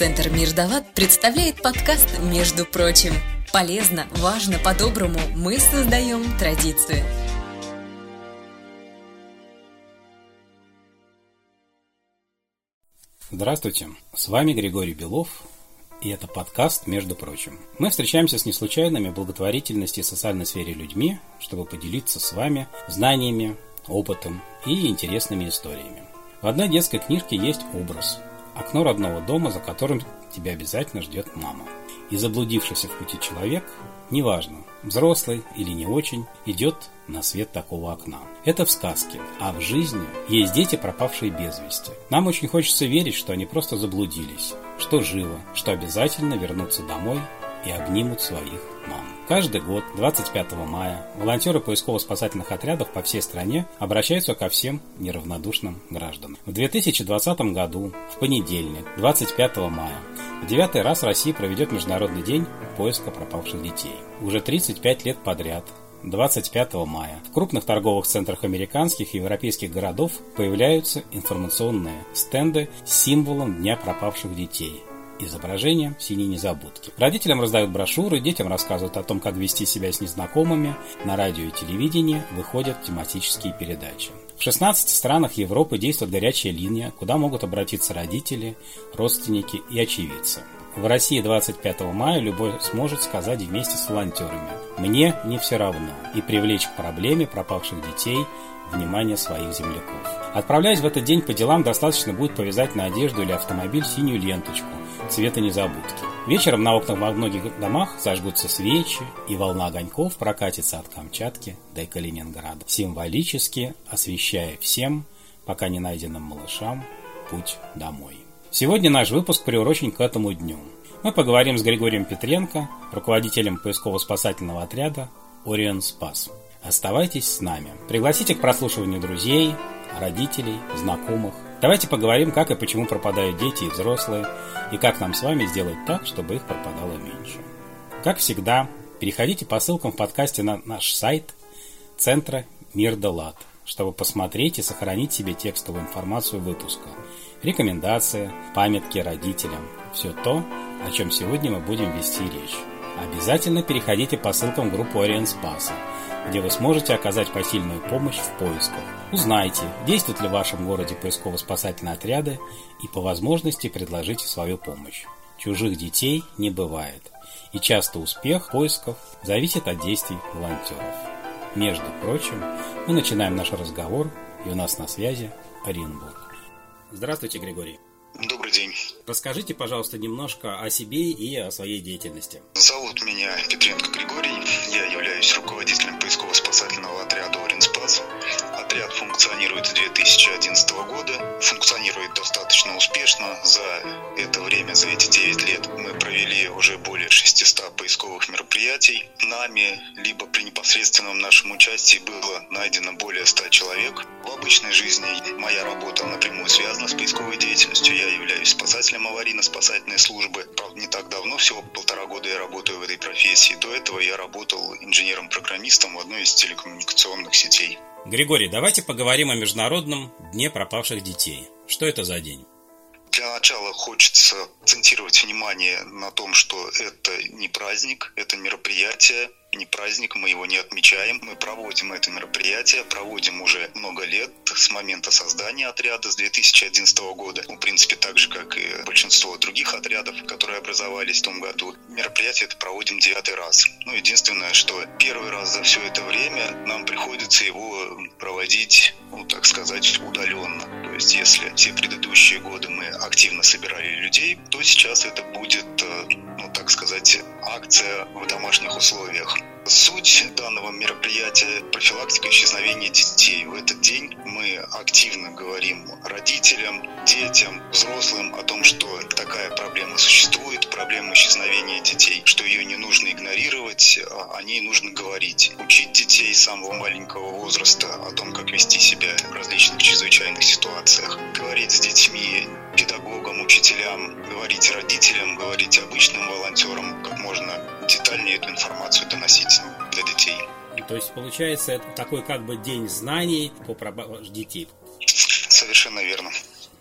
Центр Мир Далат представляет подкаст «Между прочим». Полезно, важно, по-доброму мы создаем традицию. Здравствуйте, с вами Григорий Белов, и это подкаст «Между прочим». Мы встречаемся с неслучайными благотворительности и социальной сфере людьми, чтобы поделиться с вами знаниями, опытом и интересными историями. В одной детской книжке есть образ – окно родного дома, за которым тебя обязательно ждет мама. И заблудившийся в пути человек, неважно, взрослый или не очень, идет на свет такого окна. Это в сказке, а в жизни есть дети, пропавшие без вести. Нам очень хочется верить, что они просто заблудились, что живы, что обязательно вернутся домой и обнимут своих мам. Каждый год, 25 мая, волонтеры поисково-спасательных отрядов по всей стране обращаются ко всем неравнодушным гражданам. В 2020 году, в понедельник, 25 мая, в девятый раз Россия проведет Международный день поиска пропавших детей. Уже 35 лет подряд 25 мая в крупных торговых центрах американских и европейских городов появляются информационные стенды с символом Дня пропавших детей изображением синей незабудки. Родителям раздают брошюры, детям рассказывают о том, как вести себя с незнакомыми. На радио и телевидении выходят тематические передачи. В 16 странах Европы действует горячая линия, куда могут обратиться родители, родственники и очевидцы. В России 25 мая любой сможет сказать вместе с волонтерами «Мне не все равно» и привлечь к проблеме пропавших детей внимание своих земляков. Отправляясь в этот день по делам, достаточно будет повязать на одежду или автомобиль синюю ленточку цвета незабудки. Вечером на окнах во многих домах зажгутся свечи, и волна огоньков прокатится от Камчатки до Калининграда, символически освещая всем, пока не найденным малышам, путь домой. Сегодня наш выпуск приурочен к этому дню. Мы поговорим с Григорием Петренко, руководителем поисково-спасательного отряда «Орион Спас». Оставайтесь с нами. Пригласите к прослушиванию друзей, родителей, знакомых. Давайте поговорим, как и почему пропадают дети и взрослые, и как нам с вами сделать так, чтобы их пропадало меньше. Как всегда, переходите по ссылкам в подкасте на наш сайт Центра Мир Лад, чтобы посмотреть и сохранить себе текстовую информацию выпуска, рекомендации, памятки родителям, все то, о чем сегодня мы будем вести речь. Обязательно переходите по ссылкам в группу Ориен Спаса – где вы сможете оказать посильную помощь в поисках. Узнайте, действуют ли в вашем городе поисково-спасательные отряды и по возможности предложите свою помощь. Чужих детей не бывает, и часто успех поисков зависит от действий волонтеров. Между прочим, мы начинаем наш разговор, и у нас на связи Оренбург. Здравствуйте, Григорий. Добрый день. Расскажите, пожалуйста, немножко о себе и о своей деятельности. Зовут меня Петренко Григорий. Я являюсь руководителем поисково-спасательного отряда. Отряд функционирует с 2011 года. Функционирует достаточно успешно. За это время, за эти 9 лет, мы провели уже более 600 поисковых мероприятий. Нами, либо при непосредственном нашем участии было найдено более 100 человек. В обычной жизни моя работа напрямую связана с поисковой деятельностью. Я являюсь спасателем аварийно-спасательной службы. Правда, не так давно, всего полтора года я работаю в этой профессии. До этого я работал инженером-программистом в одной из телекоммуникационных сетей. Григорий, давайте поговорим о Международном дне пропавших детей. Что это за день? Для начала хочется акцентировать внимание на том, что это не праздник, это мероприятие, не праздник, мы его не отмечаем. Мы проводим это мероприятие, проводим уже много лет с момента создания отряда с 2011 года. В принципе, так же, как и большинство других отрядов, которые образовались в том году. Мероприятие это проводим девятый раз. Ну, единственное, что первый раз за все это время нам приходится его проводить, ну, так сказать, удаленно. Есть, если все предыдущие годы мы активно собирали людей, то сейчас это будет, э, ну, так сказать, акция в домашних условиях. Суть данного мероприятия – профилактика исчезновения детей. В этот день мы активно говорим родителям, детям, взрослым о том, что такая проблема существует, проблема исчезновения детей, что ее не нужно игнорировать, а о ней нужно говорить. Учить детей с самого маленького возраста о том, как вести себя в различных чрезвычайных ситуациях. Говорить с детьми, педагогам, учителям, говорить родителям, говорить обычным волонтерам, как можно детальнее эту информацию доносить для детей. То есть получается это такой как бы день знаний по детей. Совершенно верно.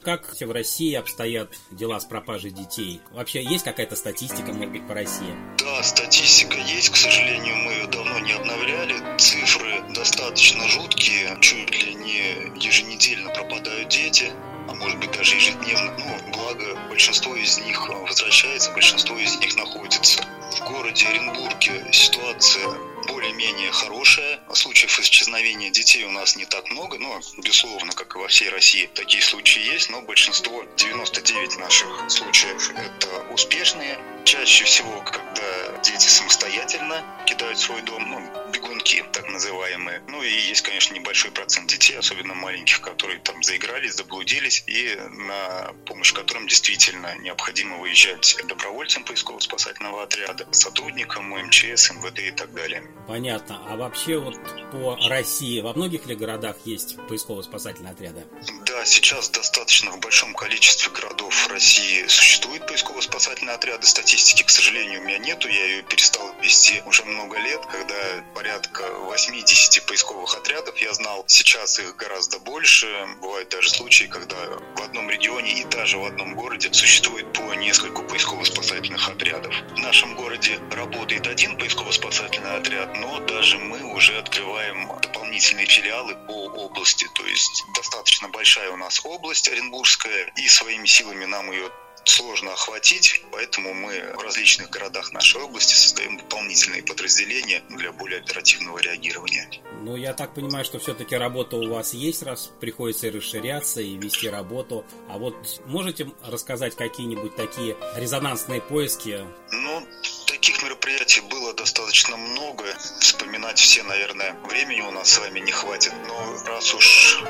Как в России обстоят дела с пропажей детей? Вообще есть какая-то статистика, может быть, по России? Да, статистика есть. К сожалению, мы ее давно не обновляли. Цифры достаточно жуткие. Чуть ли не еженедельно пропадают дети а может быть даже ежедневно. Ну, благо, большинство из них возвращается, большинство из них находится в городе Оренбурге. Ситуация более-менее хорошая. Случаев исчезновения детей у нас не так много, но, безусловно, как и во всей России, такие случаи есть, но большинство, 99 наших случаев, это успешные. Чаще всего, когда дети самостоятельно кидают свой дом, ну, бегунки, так называемые. Ну и есть, конечно, небольшой процент детей, особенно маленьких, которые там заигрались, заблудились, и на помощь которым действительно необходимо выезжать добровольцам поисково-спасательного отряда, сотрудникам МЧС, МВД и так далее. Понятно. А вообще вот по России во многих ли городах есть поисково-спасательные отряды? Да, сейчас достаточно в большом количестве городов России существуют поисково-спасательные отряды. Статистики, к сожалению, у меня нету. Я ее перестал вести уже много лет, когда порядка 80 поисковых отрядов. Я знал, сейчас их гораздо больше. Бывают даже случаи, когда в одном регионе и даже в одном городе существует по нескольку поисково-спасательных отрядов. В нашем городе работает один поисково-спасательный отряд, но даже мы уже открываем дополнительные филиалы по области. То есть достаточно большая у нас область Оренбургская, и своими силами нам ее сложно охватить, поэтому мы в различных городах нашей области создаем дополнительные подразделения для более оперативного реагирования. Ну, я так понимаю, что все-таки работа у вас есть, раз приходится и расширяться, и вести работу. А вот можете рассказать какие-нибудь такие резонансные поиски? Ну, таких мероприятий было достаточно много. Вспоминать все, наверное, времени у нас с вами не хватит. Но раз уж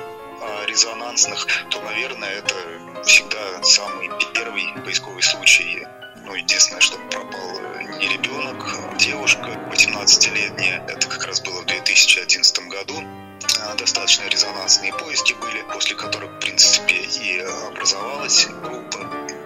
резонансных, то, наверное, это всегда самый первый поисковый случай. Ну, единственное, что пропал не ребенок, а девушка 18-летняя. Это как раз было в 2011 году. А, достаточно резонансные поиски были, после которых, в принципе, и образовалась группа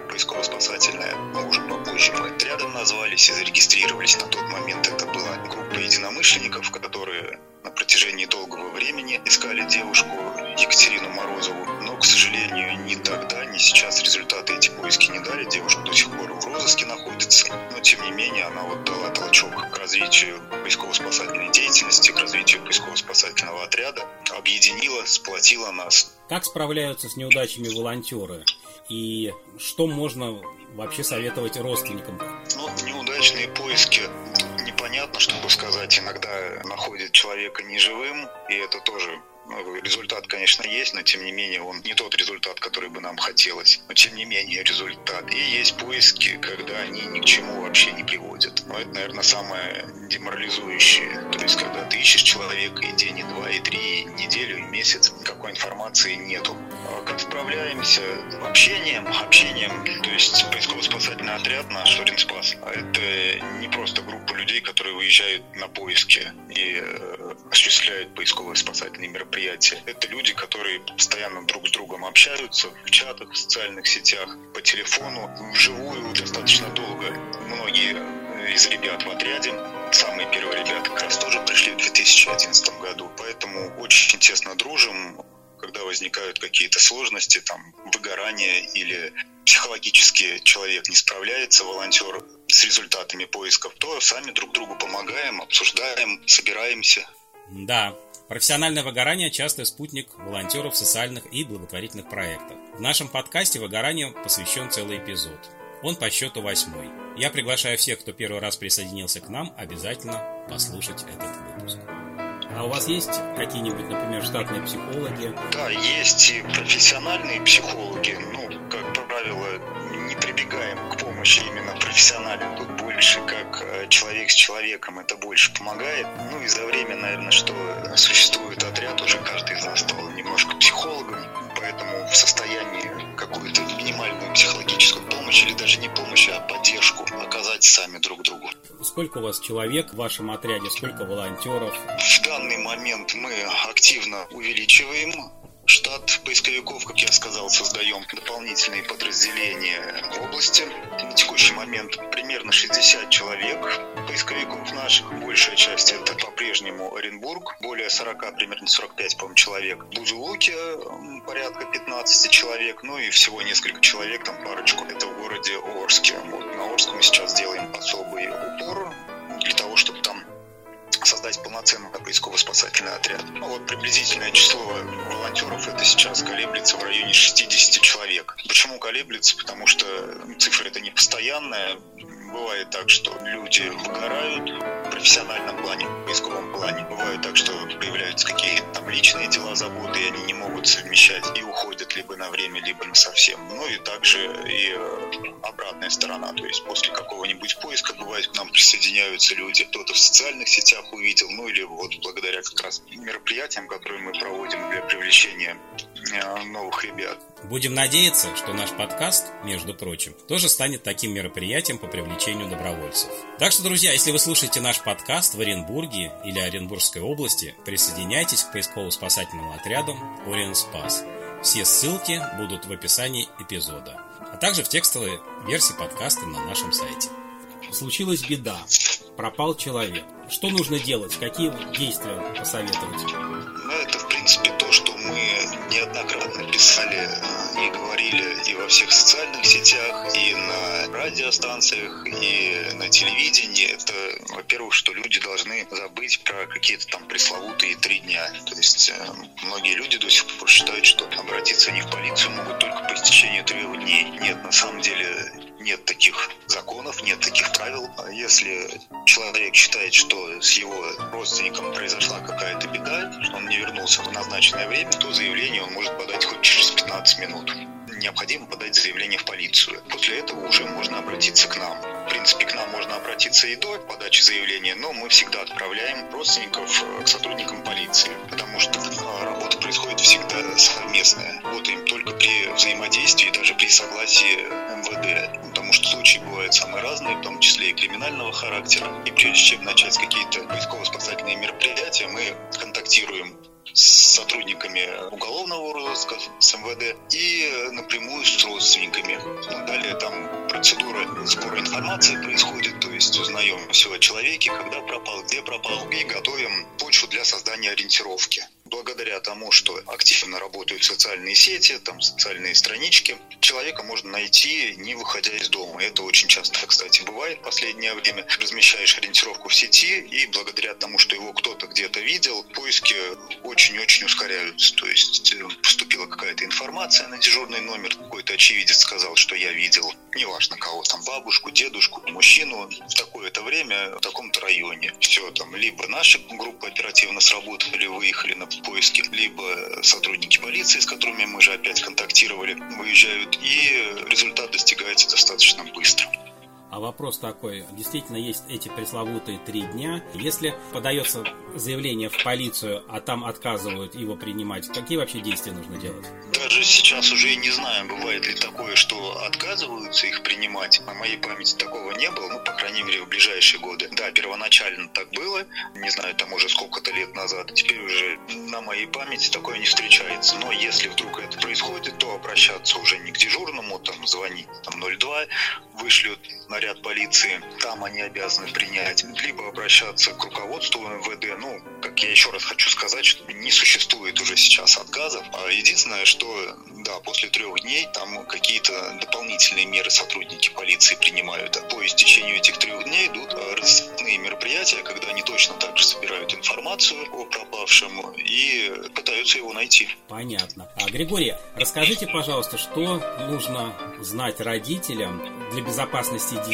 поисково-спасательная. Мы уже попозже мы отрядом назвались и зарегистрировались. На тот момент это была группа единомышленников, которые на протяжении долгого времени искали девушку Екатерину Морозову, но, к сожалению, ни тогда, ни сейчас результаты эти поиски не дали. Девушка до сих пор в розыске находится, но, тем не менее, она вот дала толчок к развитию поисково-спасательной деятельности, к развитию поисково-спасательного отряда, объединила, сплотила нас. Как справляются с неудачами волонтеры? И что можно вообще советовать родственникам? Ну, неудачные поиски непонятно, чтобы сказать, иногда находят человека неживым, и это тоже результат, конечно, есть, но тем не менее он не тот результат, который бы нам хотелось. Но тем не менее результат. И есть поиски, когда они ни к чему вообще не приводят. Но это, наверное, самое деморализующее. То есть, когда ты ищешь человека и день, и два, и три, и неделю, и месяц, никакой информации нету. А как справляемся? Общением, общением. То есть поисково-спасательный отряд наш Оренспас, а это не просто группа людей, которые выезжают на поиски и э, осуществляют поисково-спасательные мероприятия мероприятия. Это люди, которые постоянно друг с другом общаются в чатах, в социальных сетях, по телефону, вживую достаточно долго. Многие из ребят в отряде самые первые ребята как раз тоже пришли в 2011 году, поэтому очень тесно дружим. Когда возникают какие-то сложности, там, выгорание или психологически человек не справляется, волонтер, с результатами поисков, то сами друг другу помогаем, обсуждаем, собираемся. Да, Профессиональное выгорание – частый спутник волонтеров социальных и благотворительных проектов. В нашем подкасте выгоранию посвящен целый эпизод. Он по счету восьмой. Я приглашаю всех, кто первый раз присоединился к нам, обязательно послушать этот выпуск. А у вас есть какие-нибудь, например, штатные психологи? Да, есть и профессиональные психологи. Ну, как правило, не прибегаем к помощи именно профессионален. Тут больше как э, человек с человеком это больше помогает. Ну и за время, наверное, что существует отряд, уже каждый из нас стал немножко психологом, поэтому в состоянии какую-то минимальную психологическую помощь или даже не помощь, а поддержку оказать сами друг другу. Сколько у вас человек в вашем отряде, сколько волонтеров? В данный момент мы активно увеличиваем штат поисковиков, как я сказал, создаем дополнительные подразделения в области. На текущий момент примерно 60 человек поисковиков наших. Большая часть это по-прежнему Оренбург, более 40, примерно 45, по-моему, человек. Бузулуки порядка 15 человек, ну и всего несколько человек, там парочку. Это в городе Орске. Вот на Орск мы сейчас делаем особый упор для того, чтобы создать полноценный поисково-спасательный отряд. Ну, вот приблизительное число волонтеров это сейчас колеблется в районе 60 человек. Почему колеблется? Потому что цифра это не постоянная. Бывает так, что люди выгорают плане. Бывает так, что появляются какие-то там личные дела, заботы, и они не могут совмещать и уходят либо на время, либо на совсем. Ну и также и э, обратная сторона, то есть после какого-нибудь поиска бывает к нам присоединяются люди, кто-то в социальных сетях увидел, ну или вот благодаря как раз мероприятиям, которые мы проводим для привлечения новых ребят. Будем надеяться, что наш подкаст, между прочим, тоже станет таким мероприятием по привлечению добровольцев. Так что, друзья, если вы слушаете наш подкаст в Оренбурге или Оренбургской области, присоединяйтесь к поисково-спасательному отряду Оренспас. Все ссылки будут в описании эпизода, а также в текстовой версии подкаста на нашем сайте. Случилась беда, пропал человек. Что нужно делать? Какие действия посоветовать? Принципе, то, что мы неоднократно писали и говорили и во всех социальных сетях, и на радиостанциях, и на телевидении. Это, во-первых, что люди должны забыть про какие-то там пресловутые три дня. То есть э, многие люди до сих пор считают, что обратиться они в полицию могут только по истечению трех дней. Нет, на самом деле нет таких законов, нет таких правил. А если человек считает, что с его родственником произошла какая-то беда, что он не вернулся в назначенное время, то заявление он может подать хоть через 15 минут. Необходимо подать заявление в полицию. После этого уже можно обратиться к нам. В принципе, к нам можно обратиться и до подачи заявления, но мы всегда отправляем родственников э, к сотрудникам полиции, потому что э, работа происходит всегда совместная. Работаем только при взаимодействии, даже при согласии МВД потому что случаи бывают самые разные, в том числе и криминального характера. И прежде чем начать какие-то поисково-спасательные мероприятия, мы контактируем с сотрудниками уголовного розыска, с МВД и напрямую с родственниками. Далее там процедура сбора информации происходит, то есть узнаем все о человеке, когда пропал, где пропал, и готовим почву для создания ориентировки благодаря тому, что активно работают социальные сети, там социальные странички, человека можно найти, не выходя из дома. Это очень часто, кстати, бывает в последнее время. Размещаешь ориентировку в сети, и благодаря тому, что его кто-то где-то видел, поиски очень-очень ускоряются. То есть э, поступила какая-то информация на дежурный номер, какой-то очевидец сказал, что я видел, неважно кого там, бабушку, дедушку, мужчину в такое-то время в таком-то районе. Все там, либо наши группы оперативно сработали, выехали на поиски, либо сотрудники полиции, с которыми мы же опять контактировали, выезжают, и результат достигается достаточно быстро. А вопрос такой, действительно есть эти пресловутые три дня. Если подается заявление в полицию, а там отказывают его принимать, какие вообще действия нужно делать? Даже сейчас уже и не знаю, бывает ли такое, что отказываются их принимать. На моей памяти такого не было, ну, по крайней мере, в ближайшие годы. Да, первоначально так было, не знаю, там уже сколько-то лет назад. Теперь уже на моей памяти такое не встречается. Но если вдруг это происходит, то обращаться уже не к дежурному, там, звонить там 02, вышлют наряд полиции, там они обязаны принять, либо обращаться к руководству МВД. Ну, как я еще раз хочу сказать, что не существует уже сейчас отказов. А единственное, что, да, после трех дней там какие-то дополнительные меры сотрудники полиции принимают. По истечению этих трех дней идут разыскные мероприятия, когда они точно так же собирают информацию о пропавшем и пытаются его найти. Понятно. А, Григорий, расскажите, пожалуйста, что нужно знать родителям для безопасности детей?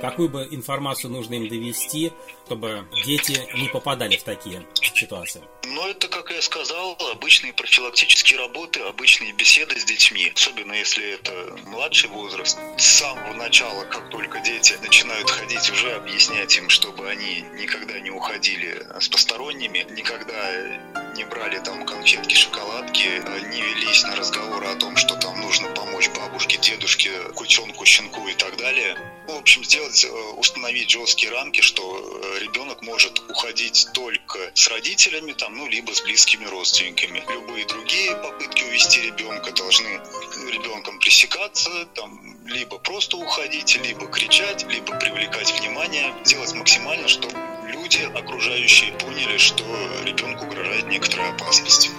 Какую бы информацию нужно им довести, чтобы дети не попадали в такие ситуации? Ну, это, как я сказал, обычные профилактические работы, обычные беседы с детьми, особенно если это младший возраст. С самого начала, как только дети начинают ходить, уже объяснять им, чтобы они никогда не уходили с посторонними, никогда не брали там конфетки, шоколадки, не велись на разговоры о том, что там нужно помочь бабушке дедушке, кутенку, щенку и так далее. В общем, сделать, э, установить жесткие рамки, что э, ребенок может уходить только с родителями, там, ну, либо с близкими родственниками. Любые другие попытки увести ребенка должны ребенком пресекаться, там, либо просто уходить, либо кричать, либо привлекать внимание, делать максимально, чтобы люди окружающие поняли, что ребенку угрожает некоторая опасность.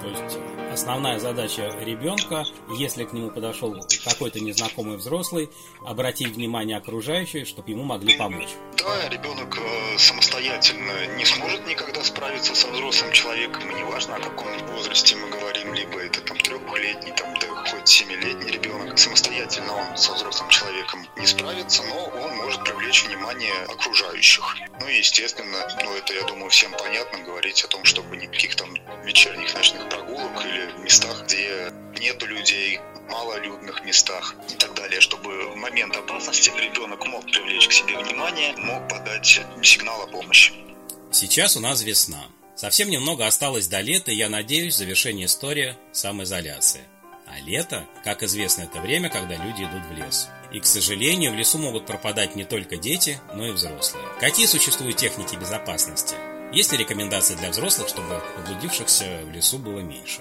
То есть основная задача ребенка, если к нему подошел какой-то незнакомый взрослый, обратить внимание окружающих, чтобы ему могли помочь. Да, ребенок э, самостоятельно не сможет никогда справиться со взрослым человеком, и неважно, о каком возрасте мы говорим, либо это там трехлетний, там, хоть семилетний ребенок, самостоятельно он со взрослым человеком не справится, но он может привлечь внимание окружающих. Ну и, естественно, ну это, я думаю, всем понятно, говорить о том, чтобы никаких там вечерних ночных прогулок или местах, где нету людей, малолюдных местах и так далее, чтобы в момент опасности ребенок мог привлечь к себе внимание, мог подать сигнал о помощи. Сейчас у нас весна. Совсем немного осталось до лета, и я надеюсь, завершение истории самоизоляции. А лето, как известно, это время, когда люди идут в лес. И, к сожалению, в лесу могут пропадать не только дети, но и взрослые. Какие существуют техники безопасности? Есть ли рекомендации для взрослых, чтобы заблудившихся в лесу было меньше?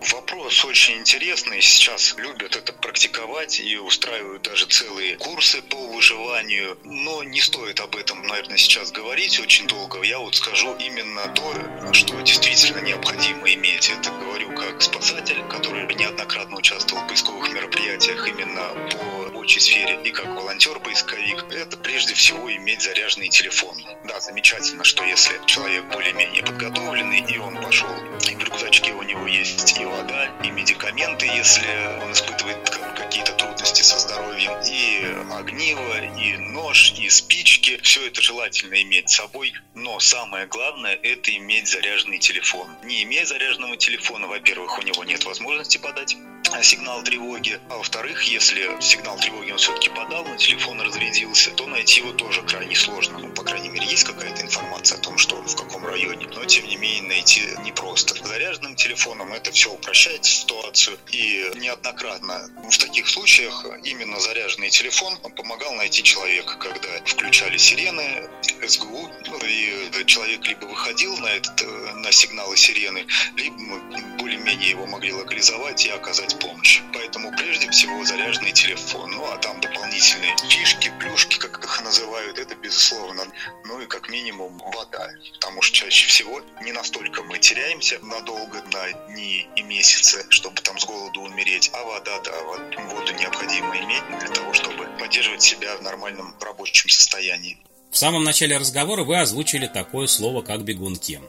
Вопрос очень интересный. Сейчас любят это практиковать и устраивают даже целые курсы по выживанию. Но не стоит об этом, наверное, сейчас говорить очень долго. Я вот скажу именно то, что действительно необходимо иметь. Это говорю как спасатель, который неоднократно участвовал в поисковых мероприятиях именно по рабочей сфере и как волонтер-поисковик, это прежде всего иметь заряженный телефон. Да, замечательно, что если человек более-менее подготовленный, и он пошел, и в рюкзачке у него есть и вода, и медикаменты, если он испытывает какие-то трудности со здоровьем, и огниво, и нож, и спички, все это желательно иметь с собой, но самое главное – это иметь заряженный телефон. Не имея заряженного телефона, во-первых, у него нет возможности подать сигнал тревоги. А во-вторых, если сигнал тревоги он все-таки подал, но телефон разрядился, то найти его тоже крайне сложно. Ну, по крайней мере, есть какая-то информация о том, что в каком районе, но тем не менее найти непросто. Заряженным телефоном это все упрощает ситуацию, и неоднократно в таких случаях именно заряженный телефон помогал найти человека, когда включали сирены, СГУ, ну, и человек либо выходил на, этот, на сигналы сирены, либо более-менее его могли локализовать и оказать помощь. Поэтому прежде всего заряженный телефон. Ну а там дополнительные фишки, плюшки, как их называют, это безусловно. Ну и как минимум вода. Потому что чаще всего не настолько мы теряемся надолго, на дни и месяцы, чтобы там с голоду умереть. А вода, да, вот воду необходимо иметь для того, чтобы поддерживать себя в нормальном рабочем состоянии. В самом начале разговора вы озвучили такое слово, как бегунки.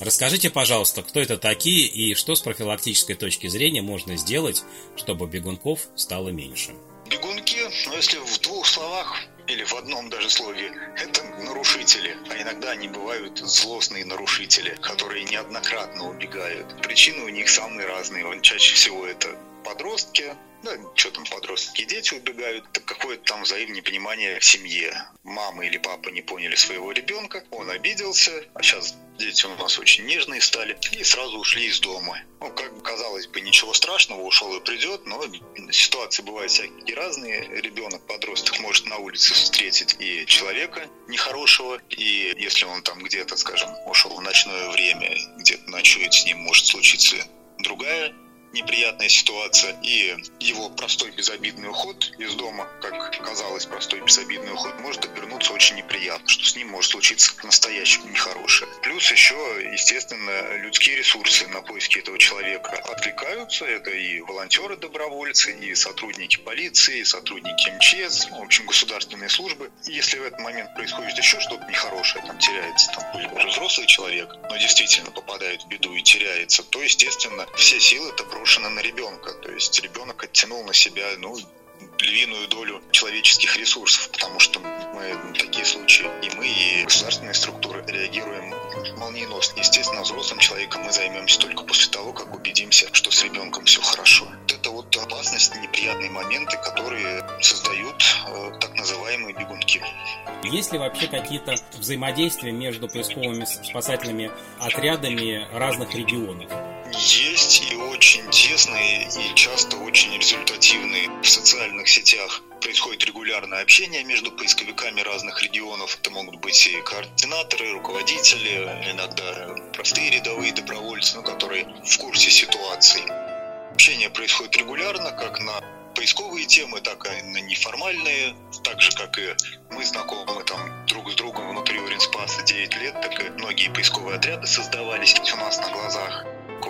Расскажите, пожалуйста, кто это такие и что с профилактической точки зрения можно сделать, чтобы бегунков стало меньше? Бегунки, ну если в двух словах или в одном даже слове, это нарушители. А иногда они бывают злостные нарушители, которые неоднократно убегают. Причины у них самые разные. Чаще всего это подростки, да, что там подростки, дети убегают, какое-то там взаимное непонимание в семье. Мама или папа не поняли своего ребенка, он обиделся, а сейчас дети у нас очень нежные стали, и сразу ушли из дома. Ну, как казалось бы, ничего страшного, ушел и придет, но ситуации бывают всякие разные. Ребенок, подросток может на улице встретить и человека нехорошего, и если он там где-то, скажем, ушел в ночное время, где-то ночует, с ним может случиться другая неприятная ситуация, и его простой безобидный уход из дома, как казалось, простой безобидный уход, может обернуться очень неприятно, что с ним может случиться настоящее нехорошее. Плюс еще, естественно, людские ресурсы на поиски этого человека отвлекаются. Это и волонтеры-добровольцы, и сотрудники полиции, и сотрудники МЧС, в общем, государственные службы. И если в этот момент происходит еще что-то нехорошее, там теряется там, взрослый человек, но действительно попадает в беду и теряется, то, естественно, все силы это брошены на ребенка. То есть ребенок оттянул на себя, ну, львиную долю человеческих ресурсов, потому что мы такие случаи, и мы, и государственные структуры реагируем молниеносно. Естественно, взрослым человеком мы займемся только после того, как убедимся, что с ребенком все хорошо. Это вот опасность, неприятные моменты, которые создают э, так называемые бегунки. Есть ли вообще какие-то взаимодействия между поисковыми спасательными отрядами разных регионов? Есть и очень тесные и часто очень результативные в социальных сетях происходит регулярное общение между поисковиками разных регионов. Это могут быть и координаторы, руководители, иногда простые рядовые добровольцы, ну, которые в курсе ситуации. Общение происходит регулярно, как на поисковые темы, так и на неформальные, так же, как и мы знакомы там друг с другом внутри Уринспаса 9 лет, так и многие поисковые отряды создавались у нас на глазах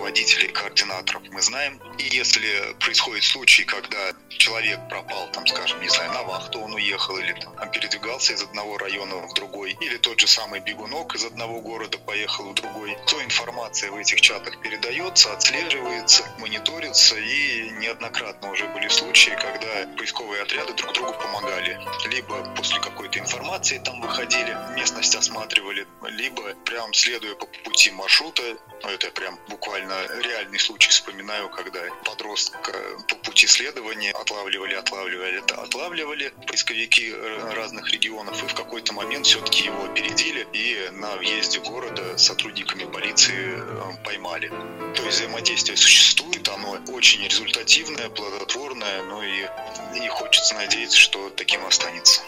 руководителей, координаторов мы знаем. И если происходит случай, когда человек пропал, там, скажем, не знаю, на вахту он уехал или там, передвигался из одного района в другой, или тот же самый бегунок из одного города поехал в другой, то информация в этих чатах передается, отслеживается, мониторится, и неоднократно уже были случаи, когда поисковые отряды друг другу помогали. Либо после какой-то информации там выходили, местность осматривали, либо прям следуя по пути маршрута, ну это прям буквально реальный случай вспоминаю, когда подростка по пути следования отлавливали, отлавливали, отлавливали поисковики разных регионов, и в какой-то момент все-таки его опередили и на въезде города сотрудниками полиции э, поймали. То есть взаимодействие существует, оно очень результативное, плодотворное, ну и, и хочется надеяться, что таким останется.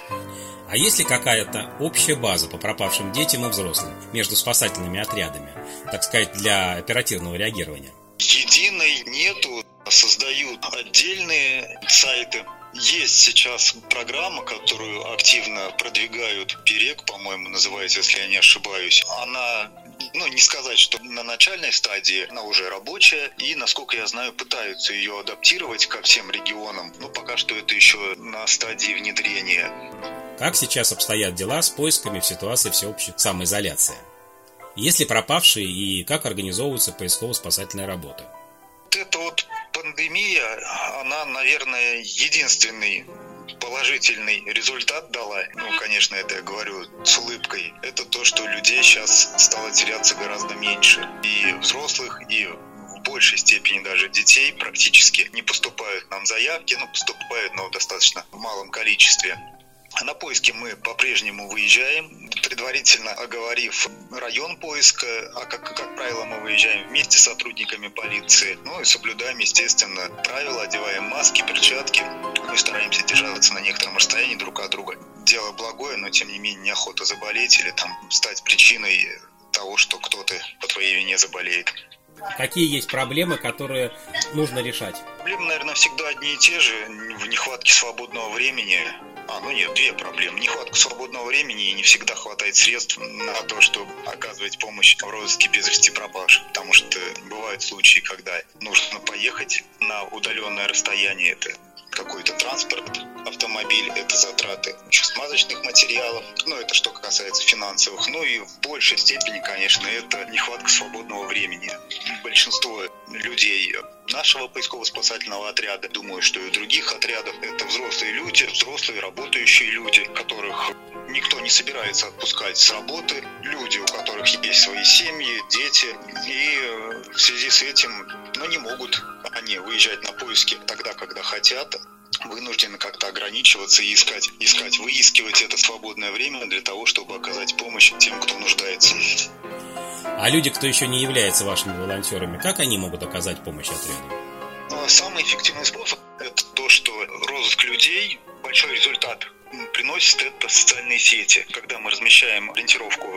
А есть ли какая-то общая база по пропавшим детям и взрослым между спасательными отрядами, так сказать, для оперативного реагирования? Единой нету, создают отдельные сайты. Есть сейчас программа, которую активно продвигают Перек, по-моему, называется, если я не ошибаюсь. Она ну, не сказать, что на начальной стадии она уже рабочая, и, насколько я знаю, пытаются ее адаптировать ко всем регионам, но пока что это еще на стадии внедрения. Как сейчас обстоят дела с поисками в ситуации всеобщей самоизоляции? Есть ли пропавшие и как организовывается поисково-спасательная работа? Эта вот пандемия, она, наверное, единственный положительный результат дала, ну, конечно, это я говорю с улыбкой, это то, что людей сейчас стало теряться гораздо меньше. И взрослых, и в большей степени даже детей практически не поступают нам заявки, но поступают, но в достаточно малом количестве. На поиски мы по-прежнему выезжаем, предварительно оговорив район поиска, а как, как правило мы выезжаем вместе с сотрудниками полиции, ну и соблюдаем, естественно, правила, одеваем маски, перчатки, мы стараемся держаться на некотором расстоянии друг от друга. Дело благое, но тем не менее неохота заболеть или там стать причиной того, что кто-то по твоей вине заболеет. Какие есть проблемы, которые нужно решать? Проблемы, наверное, всегда одни и те же. В нехватке свободного времени, а, ну нет, две проблемы. Нехватка свободного времени и не всегда хватает средств на то, чтобы оказывать помощь в розыске без вести пропаж. Потому что бывают случаи, когда нужно поехать на удаленное расстояние. Это какой-то транспорт, автомобиль, это затраты смазочных материалов, ну, это что касается финансовых. Ну и в большей степени, конечно, это нехватка свободного времени. Большинство людей нашего поисково-спасательного отряда, думаю, что и других отрядов, это взрослые люди, взрослые работающие люди, которых никто не собирается отпускать с работы, люди, у которых есть свои семьи, дети, и э, в связи с этим ну, не могут они выезжать на поиски тогда, когда хотят, вынуждены как-то ограничиваться и искать, искать, выискивать это свободное время для того, чтобы оказать помощь тем, кто нуждается. А люди, кто еще не является вашими волонтерами, как они могут оказать помощь отряду? Ну, самый эффективный способ – это то, что розыск людей большой результат приносит это социальные сети. Когда мы размещаем ориентировку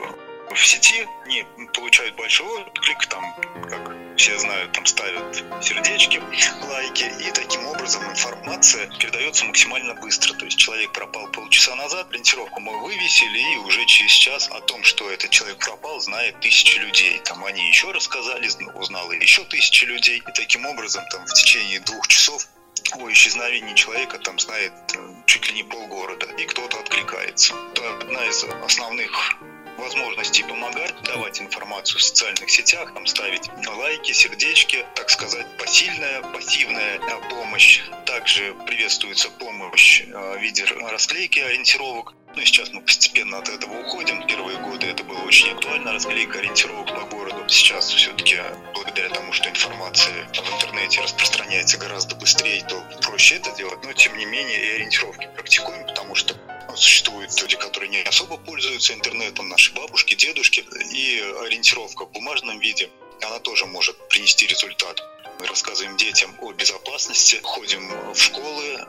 в сети, они получают большой отклик, там, как все знают, там ставят сердечки, лайки, и таким образом информация передается максимально быстро. То есть человек пропал полчаса назад, ориентировку мы вывесили, и уже через час о том, что этот человек пропал, знает тысячи людей. Там они еще рассказали, узнало еще тысячи людей. И таким образом там в течение двух часов о исчезновении человека там знает э, чуть ли не полгорода, и кто-то откликается. Это одна из основных возможностей помогать, давать информацию в социальных сетях, там ставить лайки, сердечки, так сказать, посильная, пассивная помощь. Также приветствуется помощь э, в виде расклейки ориентировок. Ну и сейчас мы постепенно от этого уходим. Первые годы это было очень актуально, расклейка ориентировок по городу. Сейчас все-таки благодаря тому, что информация в интернете распространяется гораздо быстрее, то проще это делать. Но тем не менее и ориентировки практикуем, потому что существуют люди, которые не особо пользуются интернетом, наши бабушки, дедушки, и ориентировка в бумажном виде, она тоже может принести результат. Мы рассказываем детям о безопасности, ходим в школы,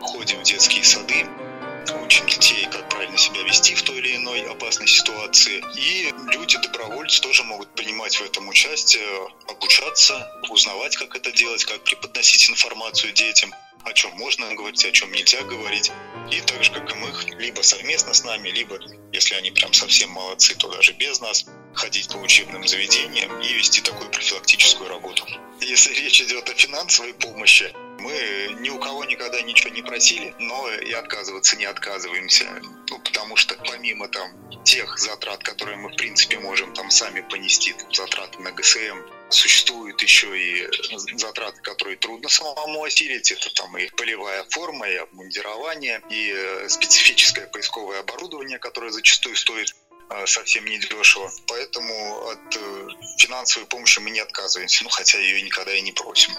ходим в детские сады, ситуации. И люди, добровольцы, тоже могут принимать в этом участие, обучаться, узнавать, как это делать, как преподносить информацию детям о чем можно говорить, о чем нельзя говорить. И так же, как и мы, либо совместно с нами, либо, если они прям совсем молодцы, то даже без нас, ходить по учебным заведениям и вести такую профилактическую работу. Если речь идет о финансовой помощи, мы ни у кого никогда ничего не просили, но и отказываться не отказываемся. Ну, потому что помимо там тех затрат, которые мы в принципе можем там сами понести, там, затраты на ГСМ, существуют еще и затраты, которые трудно самому осилить. Это там и полевая форма, и обмундирование, и э, специфическое поисковое оборудование, которое зачастую стоит э, совсем недешево. Поэтому от э, финансовой помощи мы не отказываемся, ну хотя ее никогда и не просим.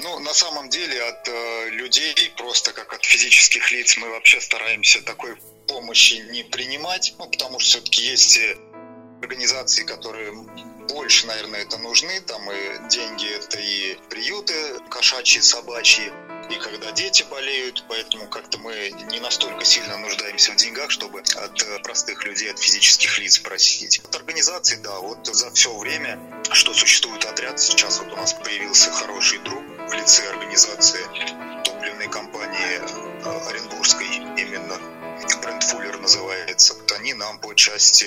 Ну, на самом деле от э, людей, просто как от физических лиц, мы вообще стараемся такой помощи не принимать, ну, потому что все-таки есть организации, которые больше, наверное, это нужны. Там и деньги это и приюты кошачьи, собачьи, и когда дети болеют, поэтому как-то мы не настолько сильно нуждаемся в деньгах, чтобы от э, простых людей, от физических лиц просить. От организации, да, вот за все время, что существует отряд, сейчас вот у нас появился хороший друг в лице организации топливной компании э, Оренбургской, именно бренд Фуллер называется. Они нам по части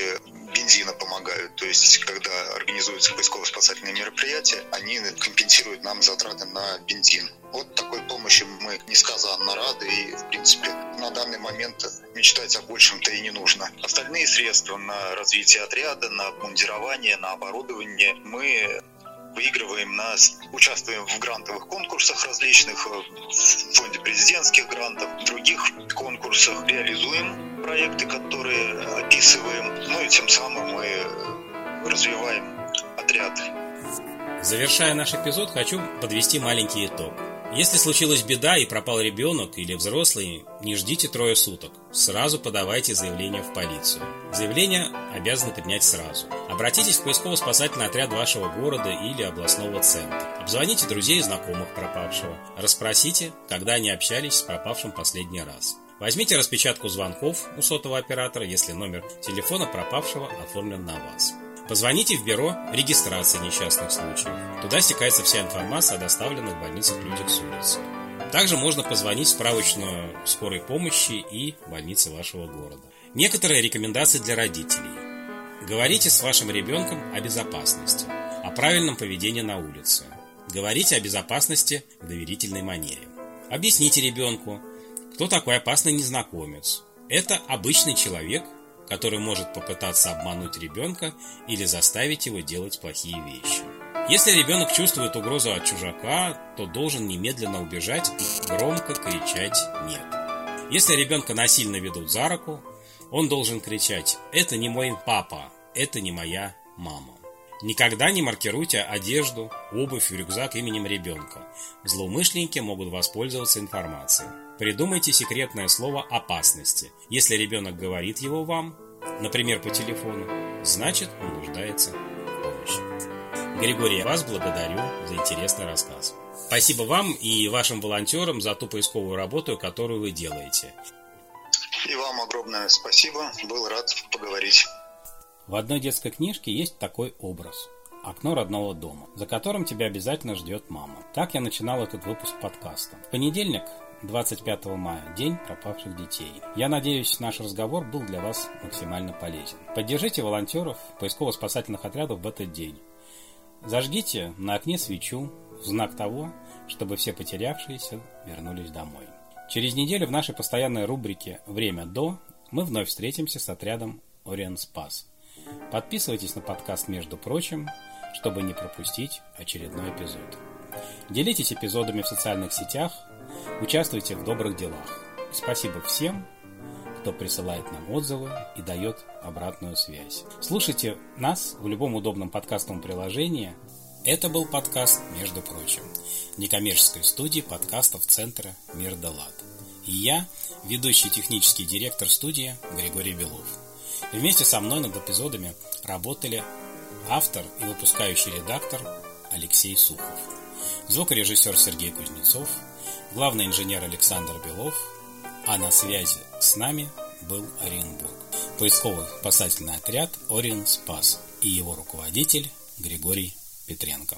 бензина помогают. То есть, когда организуются поисково-спасательные мероприятия, они компенсируют нам затраты на бензин. Вот такой помощи мы несказанно рады и, в принципе, на данный момент мечтать о большем-то и не нужно. Остальные средства на развитие отряда, на обмундирование, на оборудование мы на, участвуем в грантовых конкурсах различных, в фонде президентских грантов, в других конкурсах реализуем проекты, которые описываем, ну и тем самым мы развиваем отряд. Завершая наш эпизод, хочу подвести маленький итог. Если случилась беда и пропал ребенок или взрослый, не ждите трое суток. Сразу подавайте заявление в полицию. Заявление обязаны принять сразу. Обратитесь в поисково-спасательный отряд вашего города или областного центра. Обзвоните друзей и знакомых пропавшего. Расспросите, когда они общались с пропавшим последний раз. Возьмите распечатку звонков у сотового оператора, если номер телефона пропавшего оформлен на вас. Позвоните в бюро регистрации несчастных случаев. Туда стекается вся информация о доставленных в больницах людях с улицы. Также можно позвонить в справочную скорой помощи и больницы вашего города. Некоторые рекомендации для родителей. Говорите с вашим ребенком о безопасности, о правильном поведении на улице. Говорите о безопасности в доверительной манере. Объясните ребенку, кто такой опасный незнакомец. Это обычный человек, который может попытаться обмануть ребенка или заставить его делать плохие вещи. Если ребенок чувствует угрозу от чужака, то должен немедленно убежать и громко кричать «нет». Если ребенка насильно ведут за руку, он должен кричать «это не мой папа, это не моя мама». Никогда не маркируйте одежду, обувь и рюкзак именем ребенка. Злоумышленники могут воспользоваться информацией. Придумайте секретное слово опасности. Если ребенок говорит его вам, например, по телефону, значит он нуждается в помощи. Григорий, я вас благодарю за интересный рассказ. Спасибо вам и вашим волонтерам за ту поисковую работу, которую вы делаете. И вам огромное спасибо. Был рад поговорить. В одной детской книжке есть такой образ – окно родного дома, за которым тебя обязательно ждет мама. Так я начинал этот выпуск подкаста. В понедельник 25 мая – День пропавших детей. Я надеюсь, наш разговор был для вас максимально полезен. Поддержите волонтеров поисково-спасательных отрядов в этот день. Зажгите на окне свечу в знак того, чтобы все потерявшиеся вернулись домой. Через неделю в нашей постоянной рубрике «Время до» мы вновь встретимся с отрядом Ориен Спас. Подписывайтесь на подкаст «Между прочим», чтобы не пропустить очередной эпизод. Делитесь эпизодами в социальных сетях, участвуйте в добрых делах. Спасибо всем, кто присылает нам отзывы и дает обратную связь. Слушайте нас в любом удобном подкастовом приложении. Это был подкаст «Между прочим» некоммерческой студии подкастов Центра «Мир да Лад». И я, ведущий технический директор студии Григорий Белов. Вместе со мной над эпизодами работали автор и выпускающий редактор Алексей Сухов. звукорежиссер Сергей Кузнецов, главный инженер Александр Белов, а на связи с нами был Оренбург, поисковый спасательный отряд «Ориен Спас» и его руководитель Григорий Петренко.